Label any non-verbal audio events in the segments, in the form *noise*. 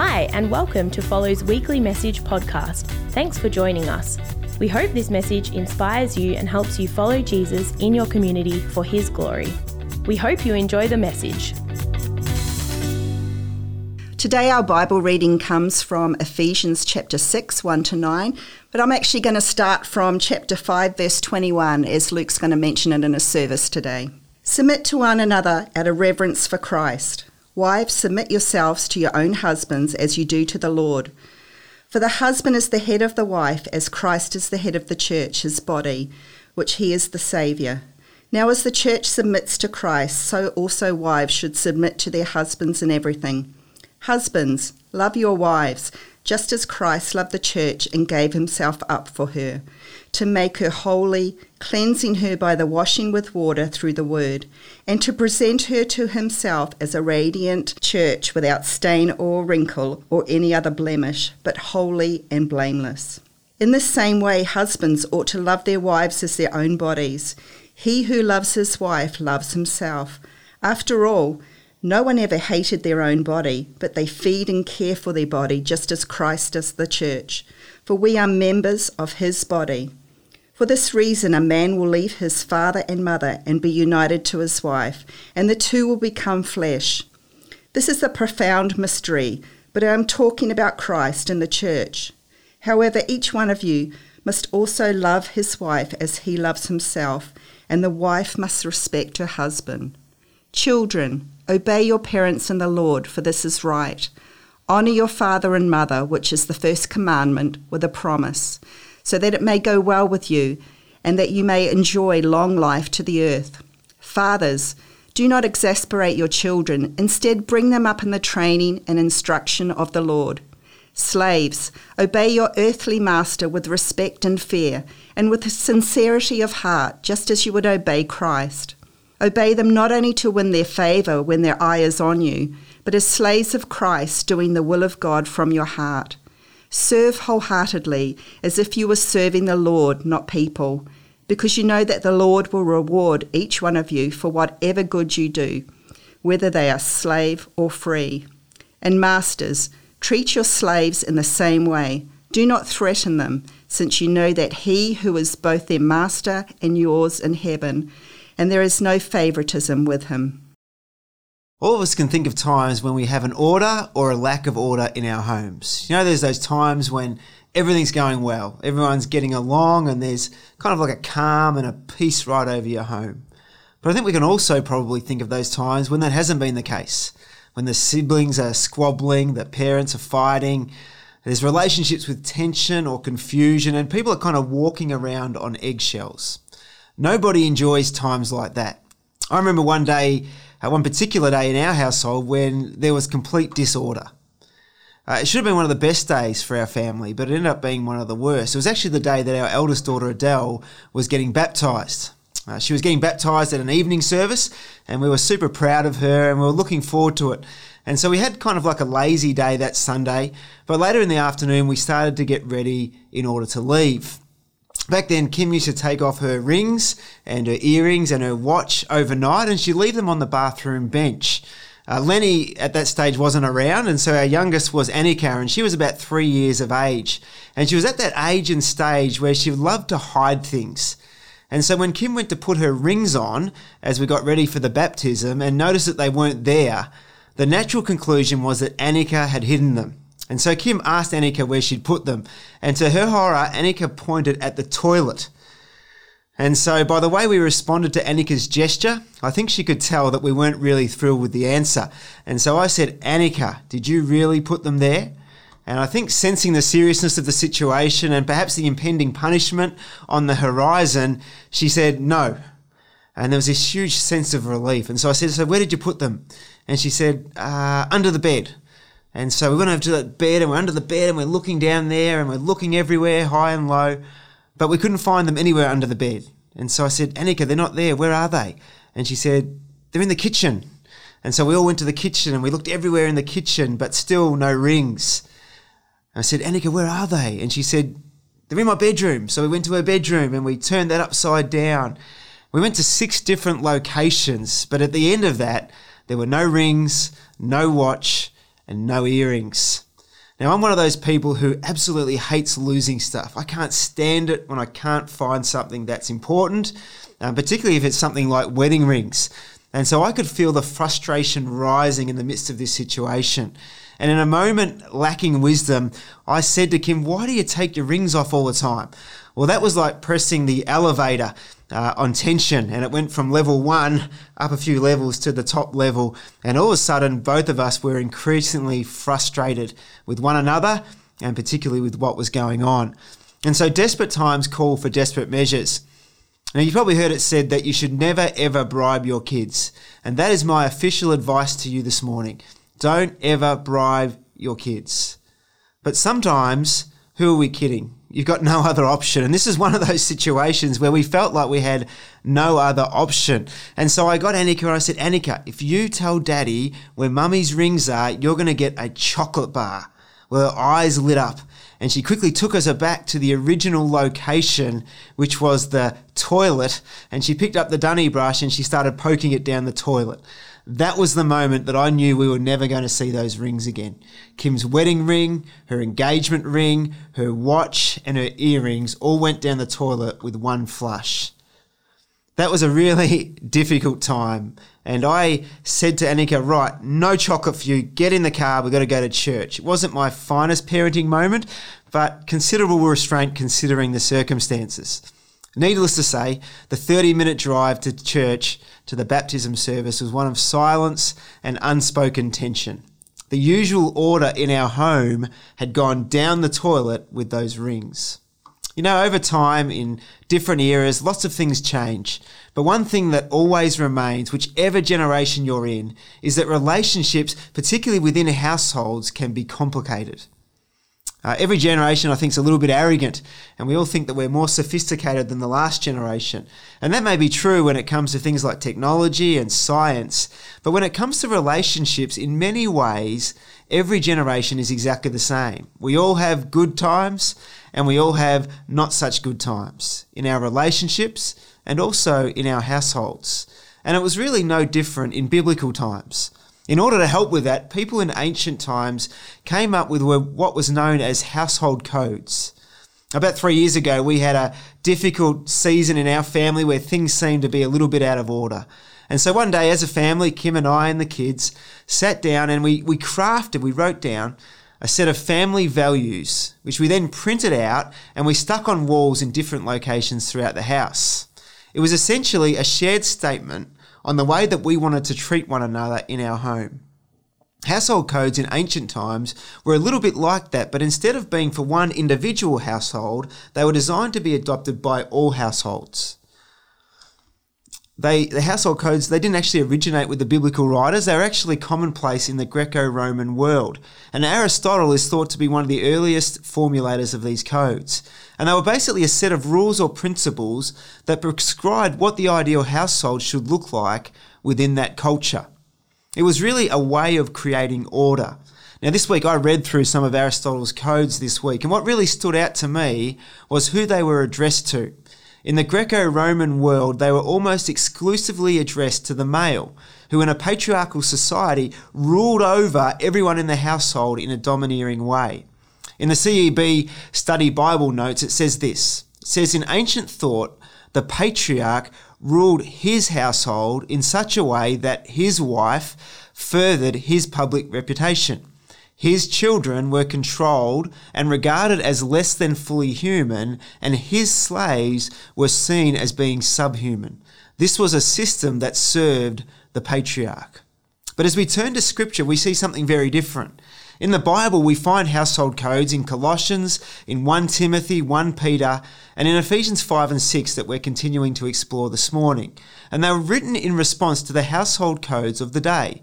Hi, and welcome to Follow's weekly message podcast. Thanks for joining us. We hope this message inspires you and helps you follow Jesus in your community for his glory. We hope you enjoy the message. Today, our Bible reading comes from Ephesians chapter 6, 1 to 9, but I'm actually going to start from chapter 5, verse 21, as Luke's going to mention it in his service today. Submit to one another out of reverence for Christ. Wives, submit yourselves to your own husbands as you do to the Lord. For the husband is the head of the wife, as Christ is the head of the church, his body, which he is the Saviour. Now, as the church submits to Christ, so also wives should submit to their husbands in everything. Husbands, love your wives, just as Christ loved the church and gave himself up for her to make her holy, cleansing her by the washing with water through the word, and to present her to himself as a radiant church without stain or wrinkle or any other blemish, but holy and blameless. In the same way, husbands ought to love their wives as their own bodies. He who loves his wife loves himself. After all, no one ever hated their own body, but they feed and care for their body just as Christ does the church. For we are members of his body. For this reason, a man will leave his father and mother and be united to his wife, and the two will become flesh. This is a profound mystery, but I am talking about Christ and the church. However, each one of you must also love his wife as he loves himself, and the wife must respect her husband. Children, obey your parents in the Lord, for this is right. Honour your father and mother, which is the first commandment, with a promise so that it may go well with you, and that you may enjoy long life to the earth. Fathers, do not exasperate your children, instead, bring them up in the training and instruction of the Lord. Slaves, obey your earthly master with respect and fear, and with sincerity of heart, just as you would obey Christ. Obey them not only to win their favour when their eye is on you, but as slaves of Christ, doing the will of God from your heart. Serve wholeheartedly, as if you were serving the Lord, not people, because you know that the Lord will reward each one of you for whatever good you do, whether they are slave or free. And masters, treat your slaves in the same way. Do not threaten them, since you know that he who is both their master and yours in heaven, and there is no favoritism with him. All of us can think of times when we have an order or a lack of order in our homes. You know, there's those times when everything's going well, everyone's getting along, and there's kind of like a calm and a peace right over your home. But I think we can also probably think of those times when that hasn't been the case, when the siblings are squabbling, the parents are fighting, there's relationships with tension or confusion, and people are kind of walking around on eggshells. Nobody enjoys times like that. I remember one day uh, one particular day in our household when there was complete disorder. Uh, it should have been one of the best days for our family, but it ended up being one of the worst. It was actually the day that our eldest daughter Adele was getting baptized. Uh, she was getting baptized at an evening service, and we were super proud of her and we were looking forward to it. And so we had kind of like a lazy day that Sunday, but later in the afternoon we started to get ready in order to leave. Back then, Kim used to take off her rings and her earrings and her watch overnight, and she'd leave them on the bathroom bench. Uh, Lenny at that stage wasn't around, and so our youngest was Annika, and she was about three years of age. And she was at that age and stage where she loved to hide things. And so when Kim went to put her rings on as we got ready for the baptism and noticed that they weren't there, the natural conclusion was that Annika had hidden them. And so Kim asked Annika where she'd put them. And to her horror, Annika pointed at the toilet. And so, by the way we responded to Annika's gesture, I think she could tell that we weren't really thrilled with the answer. And so I said, Annika, did you really put them there? And I think sensing the seriousness of the situation and perhaps the impending punishment on the horizon, she said, no. And there was this huge sense of relief. And so I said, so where did you put them? And she said, uh, under the bed. And so we went over to that bed and we're under the bed and we're looking down there and we're looking everywhere, high and low, but we couldn't find them anywhere under the bed. And so I said, Annika, they're not there. Where are they? And she said, they're in the kitchen. And so we all went to the kitchen and we looked everywhere in the kitchen, but still no rings. And I said, Annika, where are they? And she said, they're in my bedroom. So we went to her bedroom and we turned that upside down. We went to six different locations, but at the end of that, there were no rings, no watch, and no earrings. Now, I'm one of those people who absolutely hates losing stuff. I can't stand it when I can't find something that's important, uh, particularly if it's something like wedding rings. And so I could feel the frustration rising in the midst of this situation. And in a moment lacking wisdom, I said to Kim, Why do you take your rings off all the time? Well, that was like pressing the elevator uh, on tension, and it went from level one up a few levels to the top level. And all of a sudden, both of us were increasingly frustrated with one another and particularly with what was going on. And so, desperate times call for desperate measures. Now, you've probably heard it said that you should never ever bribe your kids. And that is my official advice to you this morning. Don't ever bribe your kids. But sometimes, who are we kidding? You've got no other option. And this is one of those situations where we felt like we had no other option. And so I got Annika and I said, Annika, if you tell daddy where mummy's rings are, you're going to get a chocolate bar. Well, her eyes lit up and she quickly took us back to the original location, which was the toilet. And she picked up the dunny brush and she started poking it down the toilet. That was the moment that I knew we were never going to see those rings again. Kim's wedding ring, her engagement ring, her watch, and her earrings all went down the toilet with one flush. That was a really *laughs* difficult time. And I said to Annika, right, no chocolate for you. Get in the car. We've got to go to church. It wasn't my finest parenting moment, but considerable restraint considering the circumstances. Needless to say, the 30 minute drive to church to the baptism service was one of silence and unspoken tension. The usual order in our home had gone down the toilet with those rings. You know, over time, in different eras, lots of things change. But one thing that always remains, whichever generation you're in, is that relationships, particularly within households, can be complicated. Uh, every generation, I think, is a little bit arrogant, and we all think that we're more sophisticated than the last generation. And that may be true when it comes to things like technology and science. But when it comes to relationships, in many ways, every generation is exactly the same. We all have good times, and we all have not such good times in our relationships and also in our households. And it was really no different in biblical times. In order to help with that, people in ancient times came up with what was known as household codes. About three years ago, we had a difficult season in our family where things seemed to be a little bit out of order. And so one day, as a family, Kim and I and the kids sat down and we, we crafted, we wrote down a set of family values, which we then printed out and we stuck on walls in different locations throughout the house. It was essentially a shared statement on the way that we wanted to treat one another in our home. Household codes in ancient times were a little bit like that, but instead of being for one individual household, they were designed to be adopted by all households they the household codes they didn't actually originate with the biblical writers. They were actually commonplace in the greco-roman world. And aristotle is thought to be one of the earliest formulators of these codes. And they were basically a set of rules or principles that prescribed what the ideal household should look like within that culture. It was really a way of creating order. Now, this week I read through some of Aristotle's codes this week, and what really stood out to me was who they were addressed to. In the Greco Roman world, they were almost exclusively addressed to the male, who in a patriarchal society ruled over everyone in the household in a domineering way. In the CEB Study Bible Notes, it says this it says, In ancient thought, the patriarch ruled his household in such a way that his wife furthered his public reputation. His children were controlled and regarded as less than fully human, and his slaves were seen as being subhuman. This was a system that served the patriarch. But as we turn to scripture, we see something very different. In the Bible, we find household codes in Colossians, in 1 Timothy, 1 Peter, and in Ephesians 5 and 6 that we're continuing to explore this morning. And they were written in response to the household codes of the day.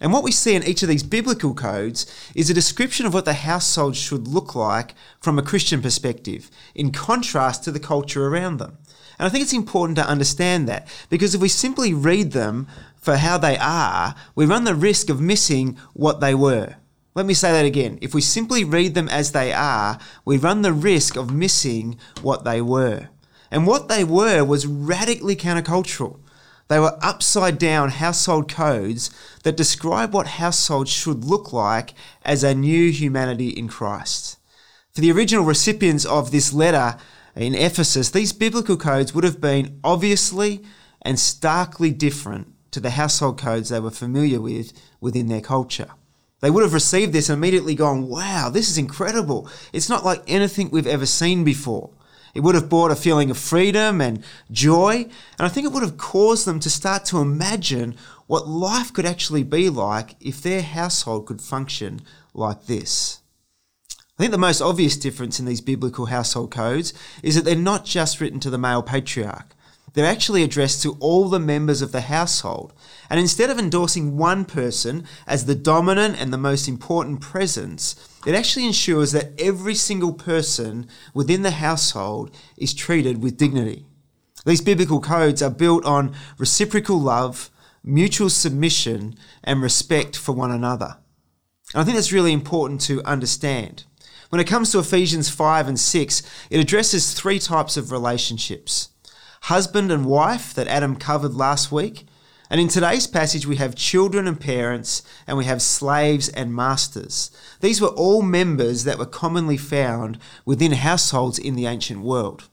And what we see in each of these biblical codes is a description of what the household should look like from a Christian perspective, in contrast to the culture around them. And I think it's important to understand that because if we simply read them for how they are, we run the risk of missing what they were. Let me say that again. If we simply read them as they are, we run the risk of missing what they were. And what they were was radically countercultural. They were upside down household codes that describe what households should look like as a new humanity in Christ. For the original recipients of this letter in Ephesus, these biblical codes would have been obviously and starkly different to the household codes they were familiar with within their culture. They would have received this and immediately gone, wow, this is incredible. It's not like anything we've ever seen before. It would have brought a feeling of freedom and joy, and I think it would have caused them to start to imagine what life could actually be like if their household could function like this. I think the most obvious difference in these biblical household codes is that they're not just written to the male patriarch. They're actually addressed to all the members of the household. And instead of endorsing one person as the dominant and the most important presence, it actually ensures that every single person within the household is treated with dignity. These biblical codes are built on reciprocal love, mutual submission, and respect for one another. And I think that's really important to understand. When it comes to Ephesians 5 and 6, it addresses three types of relationships husband and wife that Adam covered last week. And in today's passage, we have children and parents, and we have slaves and masters. These were all members that were commonly found within households in the ancient world.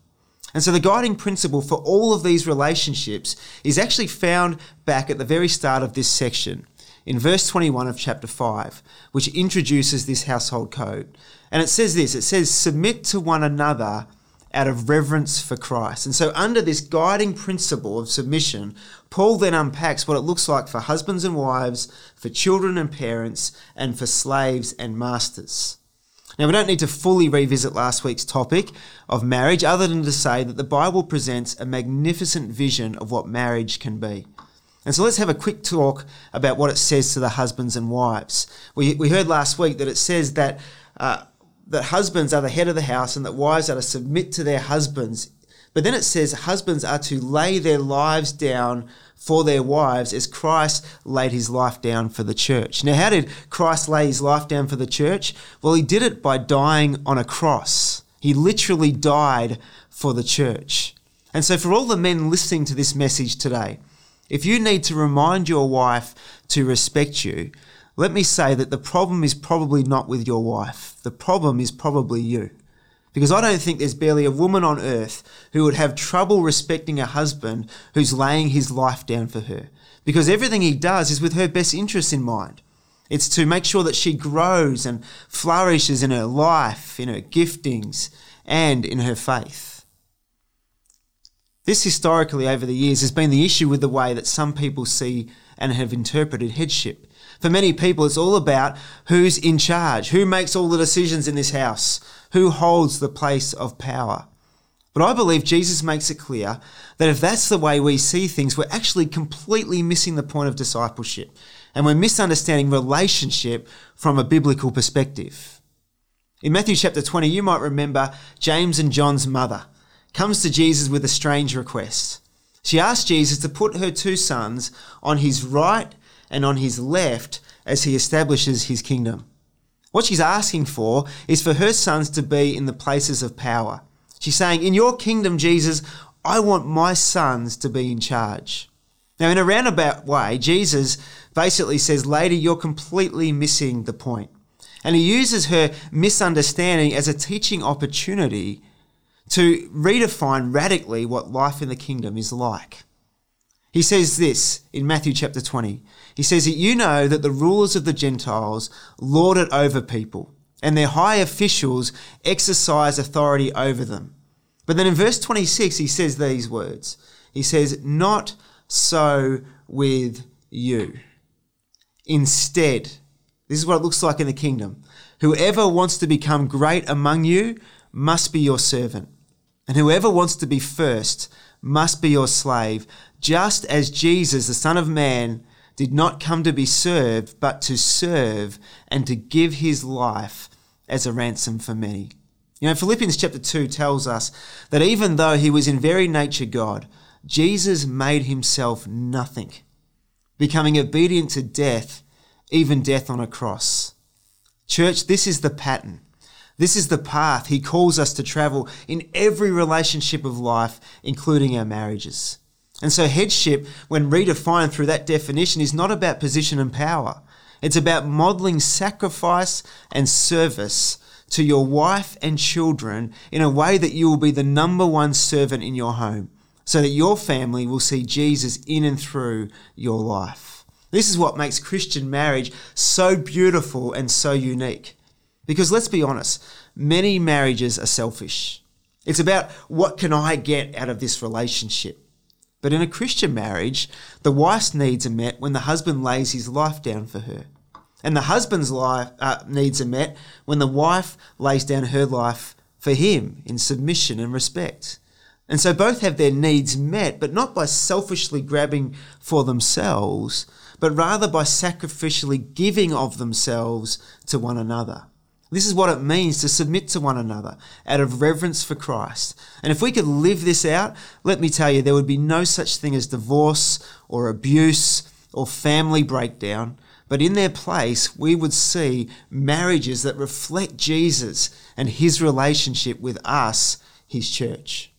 And so the guiding principle for all of these relationships is actually found back at the very start of this section, in verse 21 of chapter 5, which introduces this household code. And it says this it says, Submit to one another out of reverence for Christ. And so, under this guiding principle of submission, Paul then unpacks what it looks like for husbands and wives, for children and parents, and for slaves and masters. Now, we don't need to fully revisit last week's topic of marriage, other than to say that the Bible presents a magnificent vision of what marriage can be. And so let's have a quick talk about what it says to the husbands and wives. We, we heard last week that it says that uh, that husbands are the head of the house and that wives are to submit to their husbands. But then it says husbands are to lay their lives down for their wives as Christ laid his life down for the church. Now, how did Christ lay his life down for the church? Well, he did it by dying on a cross. He literally died for the church. And so, for all the men listening to this message today, if you need to remind your wife to respect you, let me say that the problem is probably not with your wife. The problem is probably you. Because I don't think there's barely a woman on earth who would have trouble respecting a husband who's laying his life down for her. Because everything he does is with her best interests in mind. It's to make sure that she grows and flourishes in her life, in her giftings, and in her faith. This historically over the years has been the issue with the way that some people see and have interpreted headship. For many people, it's all about who's in charge, who makes all the decisions in this house, who holds the place of power. But I believe Jesus makes it clear that if that's the way we see things, we're actually completely missing the point of discipleship. And we're misunderstanding relationship from a biblical perspective. In Matthew chapter 20, you might remember James and John's mother comes to Jesus with a strange request. She asks Jesus to put her two sons on his right and on his left as he establishes his kingdom. What she's asking for is for her sons to be in the places of power. She's saying, In your kingdom, Jesus, I want my sons to be in charge. Now, in a roundabout way, Jesus basically says, Lady, you're completely missing the point. And he uses her misunderstanding as a teaching opportunity to redefine radically what life in the kingdom is like. He says this in Matthew chapter 20. He says that you know that the rulers of the Gentiles lord it over people, and their high officials exercise authority over them. But then in verse 26, he says these words He says, Not so with you. Instead, this is what it looks like in the kingdom. Whoever wants to become great among you must be your servant, and whoever wants to be first must be your slave, just as Jesus, the Son of Man, did not come to be served, but to serve and to give his life as a ransom for many. You know, Philippians chapter 2 tells us that even though he was in very nature God, Jesus made himself nothing, becoming obedient to death, even death on a cross. Church, this is the pattern. This is the path he calls us to travel in every relationship of life, including our marriages. And so, headship, when redefined through that definition, is not about position and power. It's about modeling sacrifice and service to your wife and children in a way that you will be the number one servant in your home, so that your family will see Jesus in and through your life. This is what makes Christian marriage so beautiful and so unique. Because let's be honest, many marriages are selfish. It's about what can I get out of this relationship? But in a Christian marriage, the wife's needs are met when the husband lays his life down for her. And the husband's life uh, needs are met when the wife lays down her life for him in submission and respect. And so both have their needs met, but not by selfishly grabbing for themselves, but rather by sacrificially giving of themselves to one another. This is what it means to submit to one another out of reverence for Christ. And if we could live this out, let me tell you, there would be no such thing as divorce or abuse or family breakdown. But in their place, we would see marriages that reflect Jesus and his relationship with us, his church.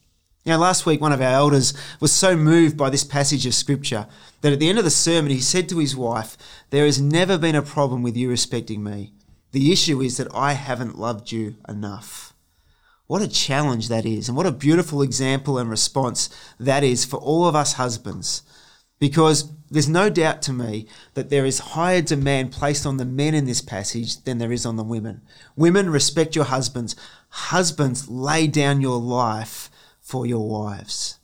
Now, last week, one of our elders was so moved by this passage of scripture that at the end of the sermon, he said to his wife, There has never been a problem with you respecting me. The issue is that I haven't loved you enough. What a challenge that is, and what a beautiful example and response that is for all of us husbands. Because there's no doubt to me that there is higher demand placed on the men in this passage than there is on the women. Women, respect your husbands. Husbands, lay down your life for your wives.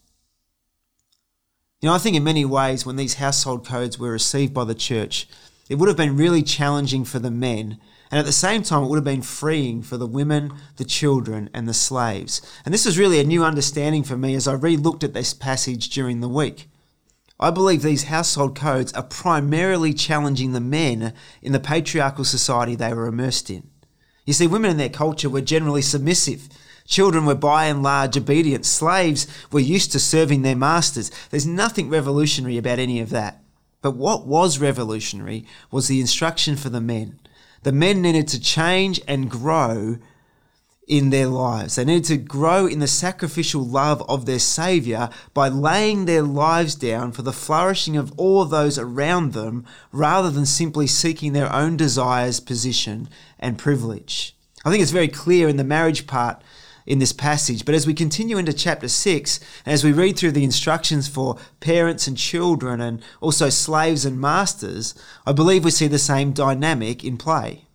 You know, I think in many ways, when these household codes were received by the church, it would have been really challenging for the men and at the same time, it would have been freeing for the women, the children, and the slaves. And this was really a new understanding for me as I re looked at this passage during the week. I believe these household codes are primarily challenging the men in the patriarchal society they were immersed in. You see, women in their culture were generally submissive. Children were by and large obedient. Slaves were used to serving their masters. There's nothing revolutionary about any of that. But what was revolutionary was the instruction for the men the men needed to change and grow in their lives. They needed to grow in the sacrificial love of their Saviour by laying their lives down for the flourishing of all those around them rather than simply seeking their own desires, position, and privilege. I think it's very clear in the marriage part in this passage. But as we continue into chapter 6, and as we read through the instructions for parents and children, and also slaves and masters, I believe we see the same dynamic in play.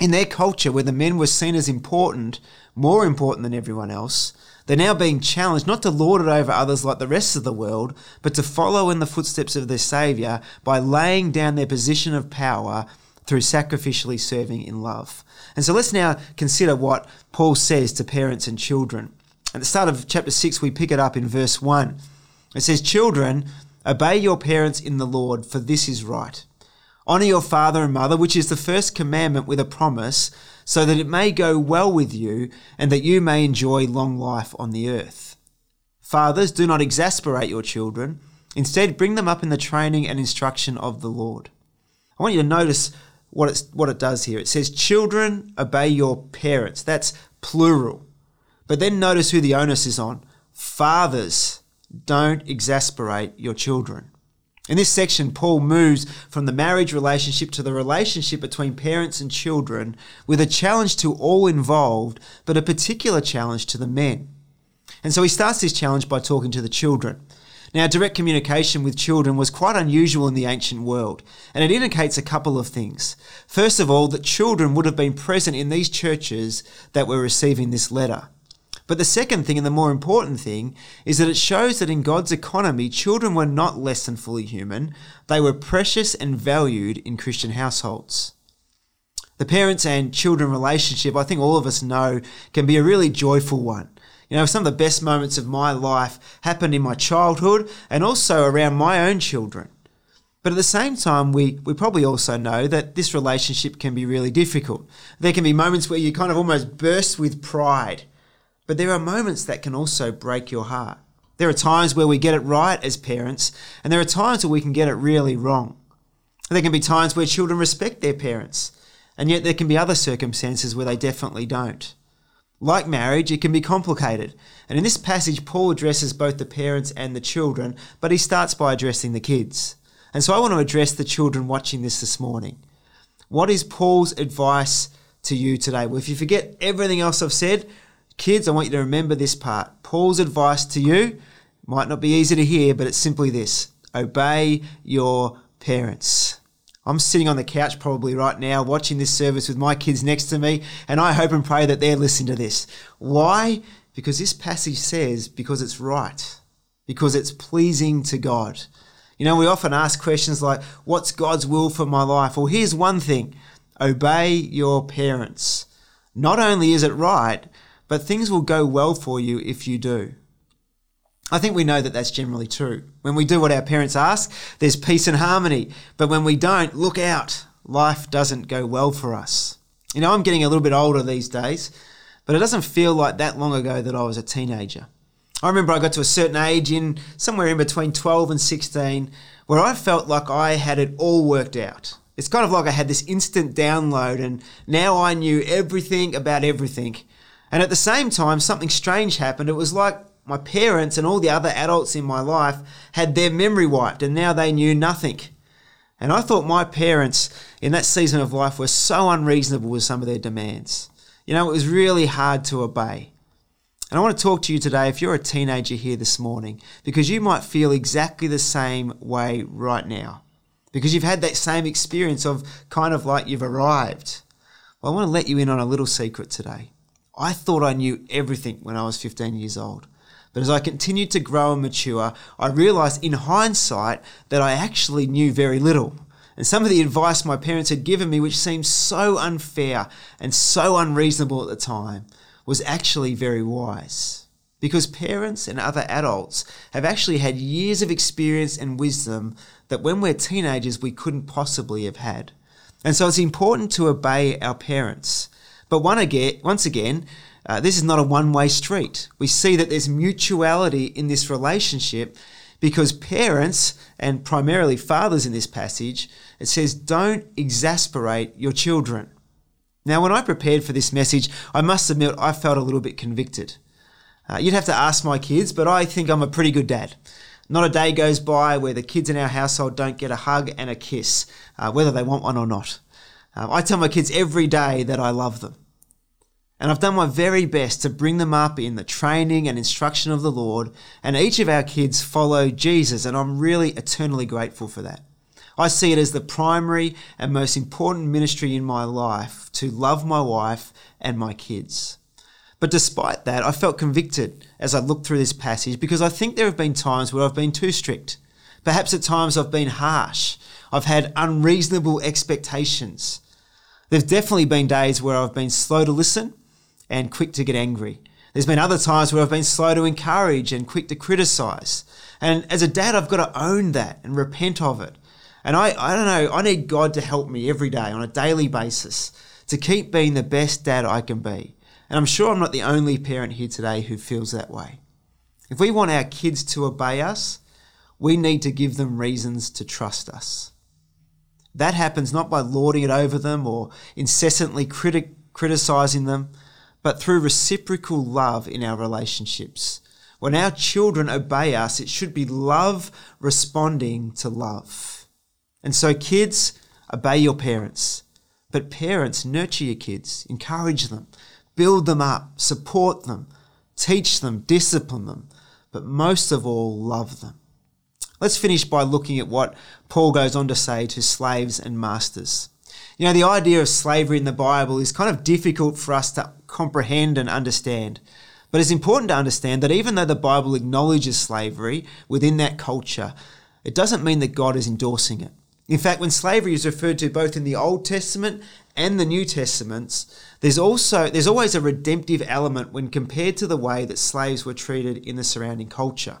In their culture, where the men were seen as important, more important than everyone else, they're now being challenged not to lord it over others like the rest of the world, but to follow in the footsteps of their Saviour by laying down their position of power through sacrificially serving in love. And so let's now consider what Paul says to parents and children. At the start of chapter 6, we pick it up in verse 1. It says, Children, obey your parents in the Lord, for this is right. Honour your father and mother, which is the first commandment with a promise, so that it may go well with you and that you may enjoy long life on the earth. Fathers, do not exasperate your children. Instead, bring them up in the training and instruction of the Lord. I want you to notice what, it's, what it does here. It says, Children, obey your parents. That's plural. But then notice who the onus is on. Fathers, don't exasperate your children. In this section, Paul moves from the marriage relationship to the relationship between parents and children with a challenge to all involved, but a particular challenge to the men. And so he starts this challenge by talking to the children. Now, direct communication with children was quite unusual in the ancient world, and it indicates a couple of things. First of all, that children would have been present in these churches that were receiving this letter. But the second thing, and the more important thing, is that it shows that in God's economy, children were not less than fully human, they were precious and valued in Christian households. The parents and children relationship, I think all of us know, can be a really joyful one. You know, some of the best moments of my life happened in my childhood and also around my own children. But at the same time, we, we probably also know that this relationship can be really difficult. There can be moments where you kind of almost burst with pride, but there are moments that can also break your heart. There are times where we get it right as parents, and there are times where we can get it really wrong. There can be times where children respect their parents, and yet there can be other circumstances where they definitely don't. Like marriage, it can be complicated. And in this passage, Paul addresses both the parents and the children, but he starts by addressing the kids. And so I want to address the children watching this this morning. What is Paul's advice to you today? Well, if you forget everything else I've said, kids, I want you to remember this part. Paul's advice to you might not be easy to hear, but it's simply this obey your parents. I'm sitting on the couch probably right now watching this service with my kids next to me, and I hope and pray that they're listening to this. Why? Because this passage says, because it's right, because it's pleasing to God. You know, we often ask questions like, What's God's will for my life? Well, here's one thing obey your parents. Not only is it right, but things will go well for you if you do. I think we know that that's generally true. When we do what our parents ask, there's peace and harmony. But when we don't, look out. Life doesn't go well for us. You know, I'm getting a little bit older these days, but it doesn't feel like that long ago that I was a teenager. I remember I got to a certain age in somewhere in between 12 and 16 where I felt like I had it all worked out. It's kind of like I had this instant download and now I knew everything about everything. And at the same time, something strange happened. It was like my parents and all the other adults in my life had their memory wiped and now they knew nothing. And I thought my parents in that season of life were so unreasonable with some of their demands. You know, it was really hard to obey. And I want to talk to you today if you're a teenager here this morning, because you might feel exactly the same way right now. Because you've had that same experience of kind of like you've arrived. Well, I want to let you in on a little secret today. I thought I knew everything when I was 15 years old. But as I continued to grow and mature, I realized in hindsight that I actually knew very little. And some of the advice my parents had given me, which seemed so unfair and so unreasonable at the time, was actually very wise. Because parents and other adults have actually had years of experience and wisdom that when we're teenagers we couldn't possibly have had. And so it's important to obey our parents. But once again, uh, this is not a one way street. We see that there's mutuality in this relationship because parents, and primarily fathers in this passage, it says, don't exasperate your children. Now, when I prepared for this message, I must admit I felt a little bit convicted. Uh, you'd have to ask my kids, but I think I'm a pretty good dad. Not a day goes by where the kids in our household don't get a hug and a kiss, uh, whether they want one or not. Um, I tell my kids every day that I love them. And I've done my very best to bring them up in the training and instruction of the Lord. And each of our kids follow Jesus, and I'm really eternally grateful for that. I see it as the primary and most important ministry in my life to love my wife and my kids. But despite that, I felt convicted as I looked through this passage because I think there have been times where I've been too strict. Perhaps at times I've been harsh. I've had unreasonable expectations. There's definitely been days where I've been slow to listen and quick to get angry. There's been other times where I've been slow to encourage and quick to criticize. And as a dad, I've got to own that and repent of it. And I, I don't know, I need God to help me every day on a daily basis to keep being the best dad I can be. And I'm sure I'm not the only parent here today who feels that way. If we want our kids to obey us, we need to give them reasons to trust us. That happens not by lording it over them or incessantly criti- criticizing them, but through reciprocal love in our relationships. When our children obey us, it should be love responding to love. And so, kids, obey your parents. But parents, nurture your kids, encourage them, build them up, support them, teach them, discipline them, but most of all, love them. Let's finish by looking at what Paul goes on to say to slaves and masters. You know, the idea of slavery in the Bible is kind of difficult for us to comprehend and understand. But it's important to understand that even though the Bible acknowledges slavery within that culture, it doesn't mean that God is endorsing it. In fact, when slavery is referred to both in the Old Testament and the New Testaments, there's also there's always a redemptive element when compared to the way that slaves were treated in the surrounding culture.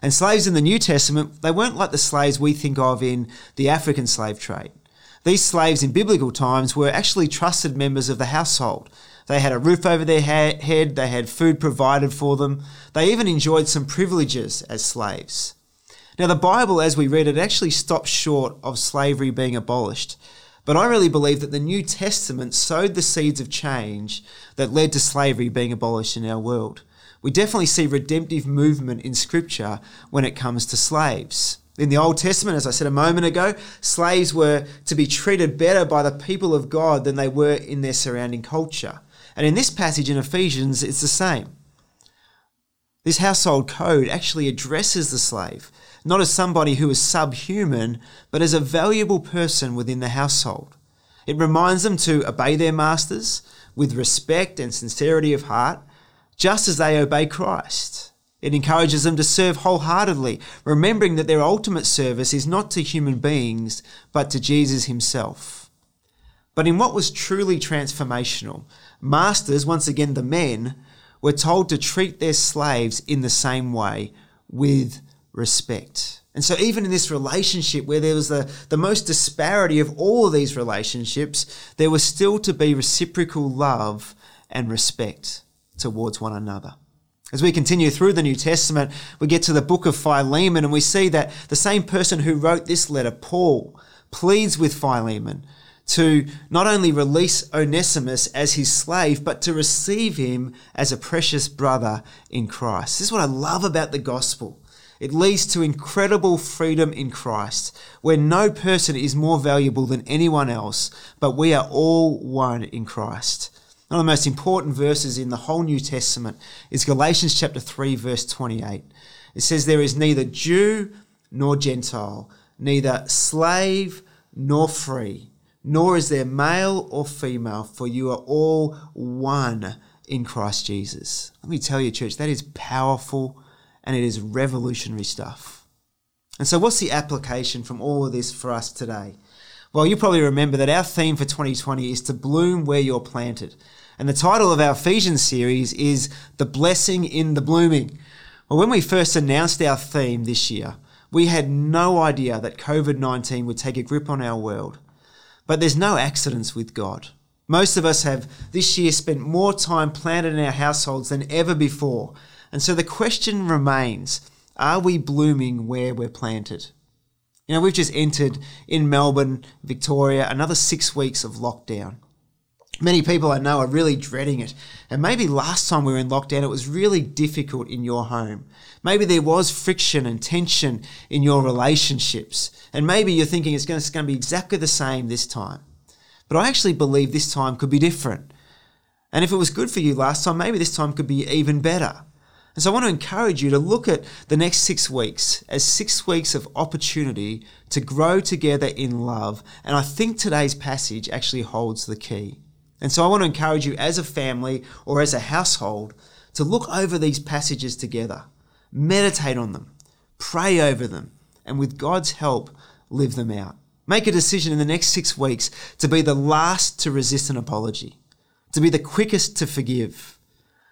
And slaves in the New Testament, they weren't like the slaves we think of in the African slave trade. These slaves in biblical times were actually trusted members of the household. They had a roof over their head, they had food provided for them, they even enjoyed some privileges as slaves. Now, the Bible, as we read it, actually stops short of slavery being abolished, but But I really believe that the New Testament sowed the seeds of change that led to slavery being abolished in our world. We definitely see redemptive movement in Scripture when it comes to slaves. In the Old Testament, as I said a moment ago, slaves were to be treated better by the people of God than they were in their surrounding culture. And in this passage in Ephesians, it's the same. This household code actually addresses the slave, not as somebody who is subhuman, but as a valuable person within the household. It reminds them to obey their masters with respect and sincerity of heart, just as they obey Christ. It encourages them to serve wholeheartedly, remembering that their ultimate service is not to human beings, but to Jesus himself. But in what was truly transformational, masters, once again the men, were told to treat their slaves in the same way, with respect. And so, even in this relationship where there was the, the most disparity of all of these relationships, there was still to be reciprocal love and respect towards one another. As we continue through the New Testament, we get to the book of Philemon and we see that the same person who wrote this letter, Paul, pleads with Philemon to not only release Onesimus as his slave, but to receive him as a precious brother in Christ. This is what I love about the gospel. It leads to incredible freedom in Christ, where no person is more valuable than anyone else, but we are all one in Christ. One of the most important verses in the whole New Testament is Galatians chapter 3, verse 28. It says, There is neither Jew nor Gentile, neither slave nor free, nor is there male or female, for you are all one in Christ Jesus. Let me tell you, church, that is powerful and it is revolutionary stuff. And so, what's the application from all of this for us today? Well, you probably remember that our theme for 2020 is to bloom where you're planted. And the title of our Ephesians series is The Blessing in the Blooming. Well, when we first announced our theme this year, we had no idea that COVID 19 would take a grip on our world. But there's no accidents with God. Most of us have this year spent more time planted in our households than ever before. And so the question remains are we blooming where we're planted? You know, we've just entered in Melbourne, Victoria, another six weeks of lockdown. Many people I know are really dreading it. And maybe last time we were in lockdown, it was really difficult in your home. Maybe there was friction and tension in your relationships. And maybe you're thinking it's going to be exactly the same this time. But I actually believe this time could be different. And if it was good for you last time, maybe this time could be even better. And so I want to encourage you to look at the next six weeks as six weeks of opportunity to grow together in love. And I think today's passage actually holds the key. And so I want to encourage you as a family or as a household to look over these passages together, meditate on them, pray over them, and with God's help, live them out. Make a decision in the next six weeks to be the last to resist an apology, to be the quickest to forgive,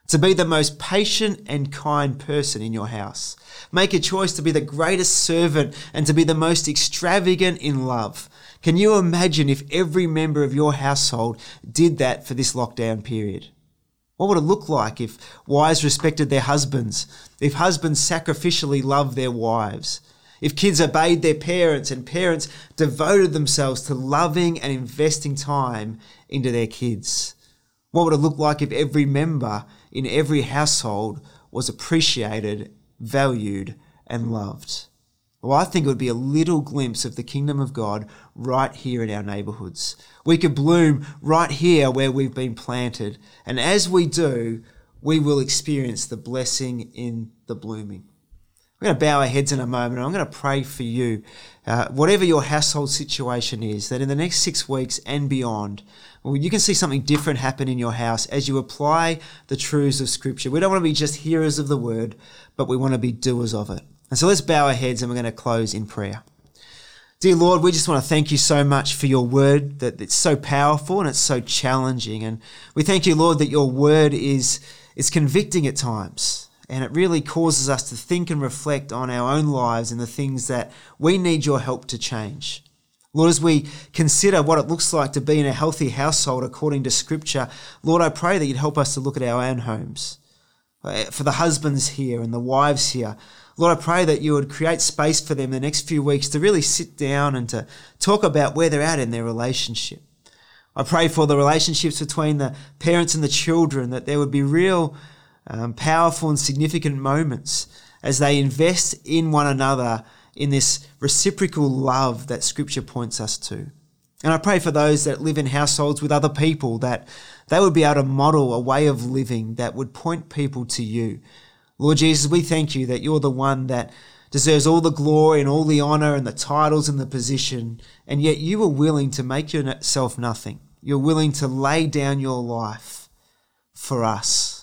to be the most patient and kind person in your house. Make a choice to be the greatest servant and to be the most extravagant in love. Can you imagine if every member of your household did that for this lockdown period? What would it look like if wives respected their husbands, if husbands sacrificially loved their wives, if kids obeyed their parents and parents devoted themselves to loving and investing time into their kids? What would it look like if every member in every household was appreciated, valued, and loved? Well, I think it would be a little glimpse of the kingdom of God right here in our neighborhoods. We could bloom right here where we've been planted. And as we do, we will experience the blessing in the blooming. We're going to bow our heads in a moment I'm going to pray for you, uh, whatever your household situation is, that in the next six weeks and beyond, well, you can see something different happen in your house as you apply the truths of Scripture. We don't want to be just hearers of the word, but we want to be doers of it. And so let's bow our heads and we're going to close in prayer. Dear Lord, we just want to thank you so much for your word, that it's so powerful and it's so challenging. And we thank you, Lord, that your word is, is convicting at times. And it really causes us to think and reflect on our own lives and the things that we need your help to change. Lord, as we consider what it looks like to be in a healthy household according to Scripture, Lord, I pray that you'd help us to look at our own homes. uh, for the husbands here and the wives here. Lord, I pray that you would create space for them the next few weeks to really sit down and to talk about where they're at in their relationship. I pray for the relationships between the parents and the children, that there would be real um, powerful and significant moments as they invest in one another in this reciprocal love that Scripture points us to. And I pray for those that live in households with other people that they would be able to model a way of living that would point people to you. Lord Jesus, we thank you that you're the one that deserves all the glory and all the honor and the titles and the position, and yet you were willing to make yourself nothing. You're willing to lay down your life for us.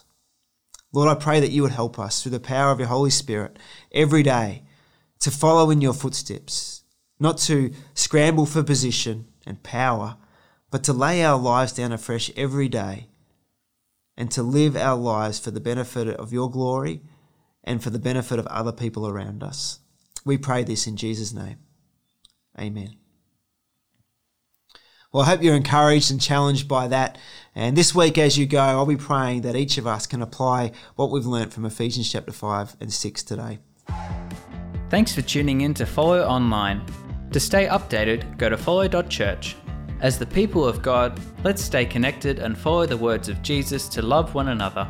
Lord, I pray that you would help us through the power of your Holy Spirit every day to follow in your footsteps, not to scramble for position and power, but to lay our lives down afresh every day and to live our lives for the benefit of your glory and for the benefit of other people around us. We pray this in Jesus' name. Amen. Well, I hope you're encouraged and challenged by that. And this week, as you go, I'll be praying that each of us can apply what we've learnt from Ephesians chapter 5 and 6 today. Thanks for tuning in to Follow Online. To stay updated, go to follow.church. As the people of God, let's stay connected and follow the words of Jesus to love one another